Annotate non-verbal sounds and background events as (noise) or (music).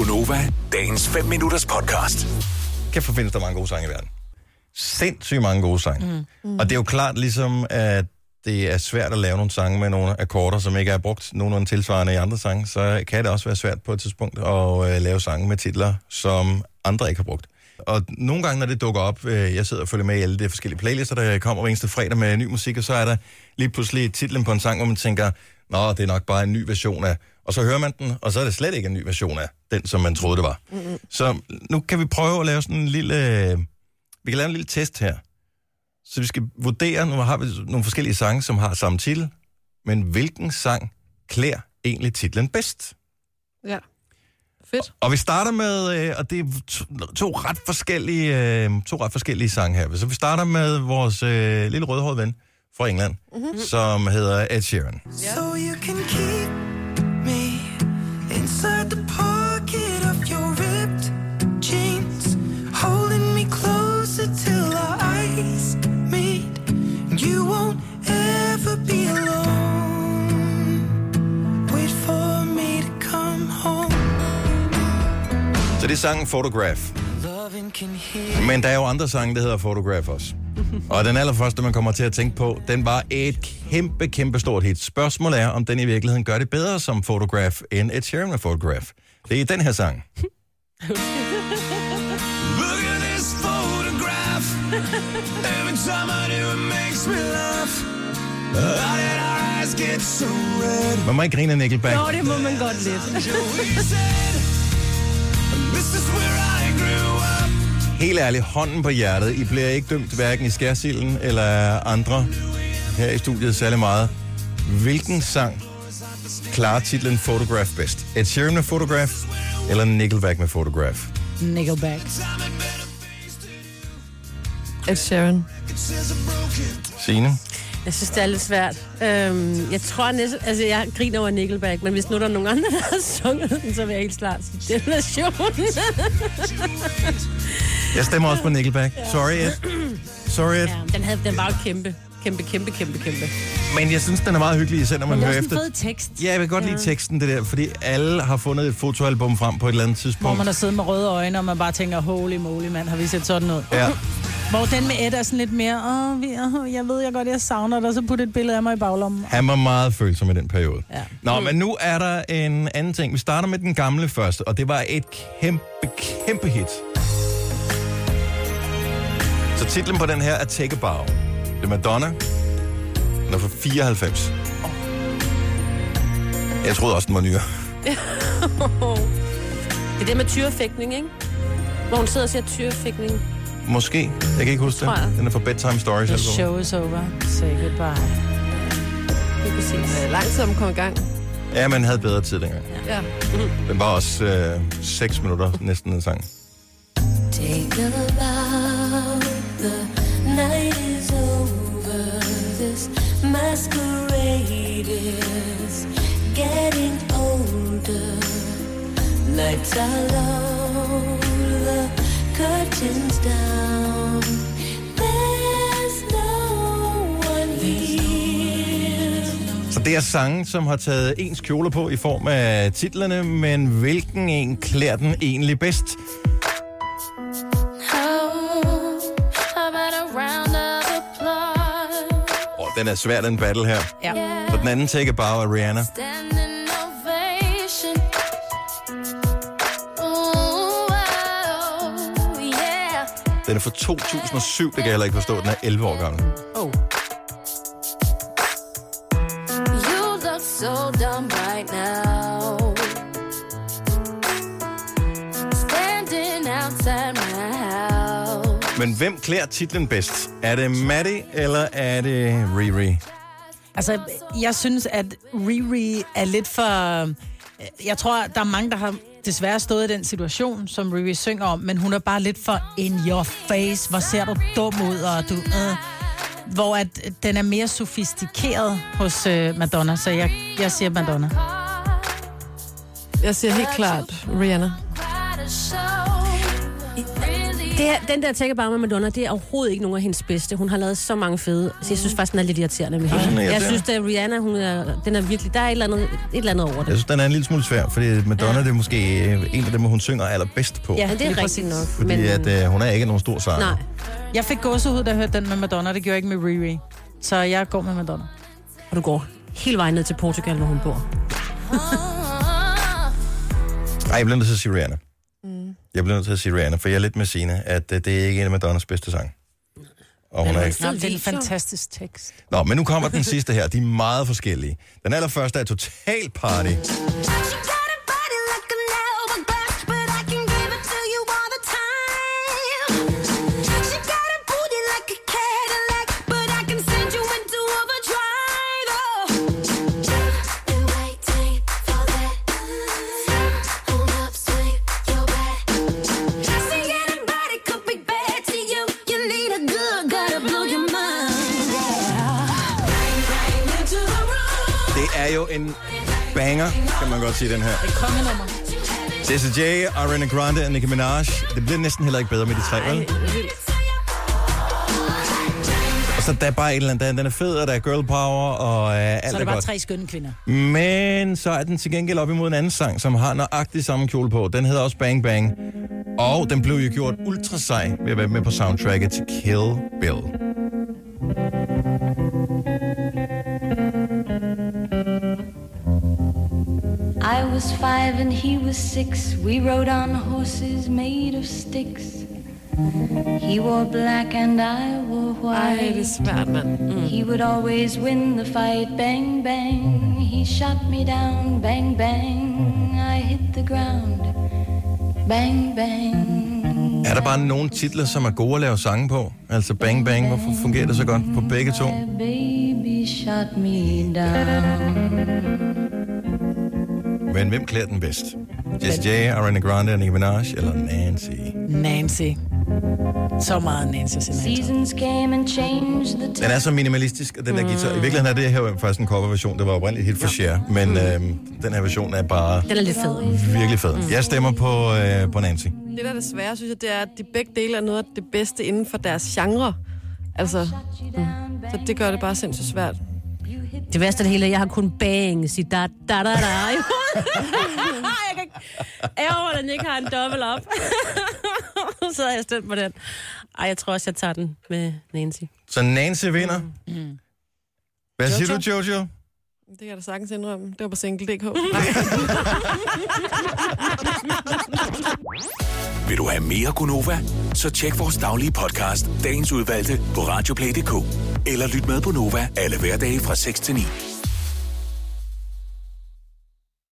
Gunova, dagens 5 minutters podcast. Kan findes der mange gode sange i verden. Sindssygt mange gode sange. Mm. Mm. Og det er jo klart ligesom, at det er svært at lave nogle sange med nogle akkorder, som ikke er brugt nogenlunde tilsvarende i andre sange, så kan det også være svært på et tidspunkt at øh, lave sange med titler, som andre ikke har brugt. Og nogle gange, når det dukker op, øh, jeg sidder og følger med i alle de forskellige playlister, der kommer hver eneste fredag med ny musik, og så er der lige pludselig titlen på en sang, hvor man tænker, nå, det er nok bare en ny version af, og så hører man den, og så er det slet ikke en ny version af den, som man troede, det var. Mm-hmm. Så nu kan vi prøve at lave sådan en lille, vi kan lave en lille test her. Så vi skal vurdere, nu har vi nogle forskellige sange, som har samme titel, men hvilken sang klæder egentlig titlen bedst? Ja. Fedt. Og vi starter med, øh, og det er to, to ret forskellige, øh, to ret forskellige sange her. Så vi starter med vores øh, lille rødhårede ven fra England, mm-hmm. som hedder Ed Sheeran. Yeah. So you can keep inside the pocket of your ripped jeans, holding me closer till our eyes meet. You won't ever be alone. Wait for me to come home. Så det er sangen Photograph. Men der er jo andre sange, der hedder Photograph også. (laughs) Og den allerførste, man kommer til at tænke på, den var et kæmpe, kæmpe stort hit. Spørgsmålet er, om den i virkeligheden gør det bedre som Photograph end Ed Sheeran med Photograph. Det er den her sang. (laughs) Look at this photograph. Every time I do, it makes me laugh. How did our eyes get so red? Man må ikke grine af Nickelback. Nå, det må man godt lidt. (laughs) Helt ærligt, hånden på hjertet. I bliver ikke dømt hverken i skærsilden eller andre her i studiet særlig meget. Hvilken sang klarer titlen Photograph bedst? Ed Sheeran med Photograph eller Nickelback med Photograph? Nickelback. Ed Sheeran. Signe? Jeg synes, det er lidt svært. Øhm, jeg tror næsten... Altså, jeg griner over Nickelback, men hvis nu der er nogen andre, der har sunget den, så vil jeg helt klart sige, det er version. Jeg stemmer også på Nickelback. Sorry, Ed. Sorry, Ed. ja, den, havde, den var jo kæmpe. Kæmpe, kæmpe, kæmpe, kæmpe. Men jeg synes, den er meget hyggelig, især når man Men det er hører også efter. tekst. Ja, jeg vil godt lide teksten, det der, fordi alle har fundet et fotoalbum frem på et eller andet Hvor tidspunkt. man har siddet med røde øjne, og man bare tænker, holy moly, mand, har vi set sådan ud? Ja. Hvor den med Ed er sådan lidt mere, åh, vi, åh jeg ved jeg godt, jeg savner dig, og så putte et billede af mig i baglommen. Han var meget følsom i den periode. Ja. Nå, men nu er der en anden ting. Vi starter med den gamle første, og det var et kæmpe, kæmpe hit. Så titlen på den her er Take a Bow. Det er Madonna. Den er fra 94. Jeg troede også, den var nyere. (laughs) Det er det med tyrefægtning, ikke? Hvor hun sidder og siger tyrefægtning. Måske. Jeg kan ikke huske det. Den er fra Bedtime Stories. The albumet. show is over. Say goodbye. Det er præcis. Det er lang tid, om komme i gang. Ja, man havde bedre tid dengang. Ja. Den var også øh, 6 minutter næsten en sang. Take a bow, the night is over. This masquerade is getting older. Lights are low, the curtains down. There's no one here. Så det er sange, som har taget ens kjoler på i form af titlerne, men hvilken en klæder den egentlig bedst? Oh, how about a round of applause? Og den er svær, den battle her. Ja. Så den anden take af Rihanna. Den er fra 2007, det kan jeg heller ikke forstå. Den er 11 år gammel. Oh. You look so dumb right now. Standing outside my house. Men hvem klæder titlen bedst? Er det Maddie, eller er det Riri? Altså, jeg synes, at Riri er lidt for... Jeg tror, der er mange, der har desværre stået i den situation, som Riri synger om, men hun er bare lidt for in your face. Hvor ser du dum ud, og du... Øh, hvor at øh, den er mere sofistikeret hos øh, Madonna, så jeg, jeg siger Madonna. Jeg siger helt klart Rihanna. Det her, den der Take About med Madonna, det er overhovedet ikke nogen af hendes bedste. Hun har lavet så mange fede, så jeg synes faktisk, den er lidt irriterende med hende. er Jeg synes, at Rihanna, hun er, den er virkelig, der er et eller andet, et eller andet over Jeg det. synes, den er en lille smule svær, fordi Madonna ja. det er måske øh, en af dem, hun synger allerbedst på. Ja, det er lige rigtigt præcis. nok. Fordi men, at, øh, hun er ikke nogen stor sanger. Nej, Jeg fik gåsehud, da jeg hørte den med Madonna. Det gjorde jeg ikke med Riri. Så jeg går med Madonna. og du går hele vejen ned til Portugal, hvor hun bor. Nej, jeg bliver nødt til at sige Rihanna. Jeg bliver nødt til at sige Rihanna, for jeg er lidt med Signe, at øh, det er ikke en af Madonnas bedste sang. Og hun er ikke... Nå, det er en fantastisk tekst. Nå, men nu kommer den sidste her. De er meget forskellige. Den allerførste er Total Party. Banger, kan man godt sige, den her. Et kongenummer. Jessie J, Ariana Grande og Nicki Minaj. Det bliver næsten heller ikke bedre med de tre, vel? Og så der er bare et eller andet, der- den er fed, og der er girl power, og øh, alt Så er er det bare godt. tre skønne kvinder. Men så er den til gengæld op imod en anden sang, som har nøjagtig samme kjole på. Den hedder også Bang Bang. Og den blev jo gjort ultra sej ved at være med på soundtracket til Kill Bill. Was five and he was six. We rode on horses made of sticks. He wore black and I wore Ej, det er white. svært, mand. Mm. He would always win the fight. Bang, bang. He shot me down. Bang, bang. I hit the ground. Bang, bang. Er der bare nogle titler, som er gode at lave sange på? Altså Bang Bang, hvorfor fungerer det så godt på begge to? My baby shot me down. Men hvem klæder den bedst? Jessie J, Ariana Grande og Nicki Minaj, eller Nancy? Nancy. Så meget Nancy Sinatra. Seasons came and changed the Den er så minimalistisk, den der guitar. I virkeligheden er det her faktisk en coverversion. Det var oprindeligt hit for Cher, men øhm, den her version er bare Den er lidt fed. virkelig fed. Jeg stemmer på, øh, på Nancy. Det, der er det svære, synes jeg, det er, at de begge dele er noget af det bedste inden for deres genre. Altså, mm. så det gør det bare sindssygt svært. Det værste af det hele jeg har kun bang, sig da da da da. (laughs) (laughs) jeg kan ikke... Ærger, at den ikke har en dobbelt op. (laughs) så har jeg stemt på den. Ej, jeg tror også, jeg tager den med Nancy. Så Nancy vinder. Hvad siger du, Jojo? Det kan jeg da sagtens indrømme. Det var på single.dk. (laughs) Vil du have mere Gunova? Så tjek vores daglige podcast, dagens udvalgte, på radioplay.dk. Eller lyt med på Nova alle hverdage fra 6 til 9.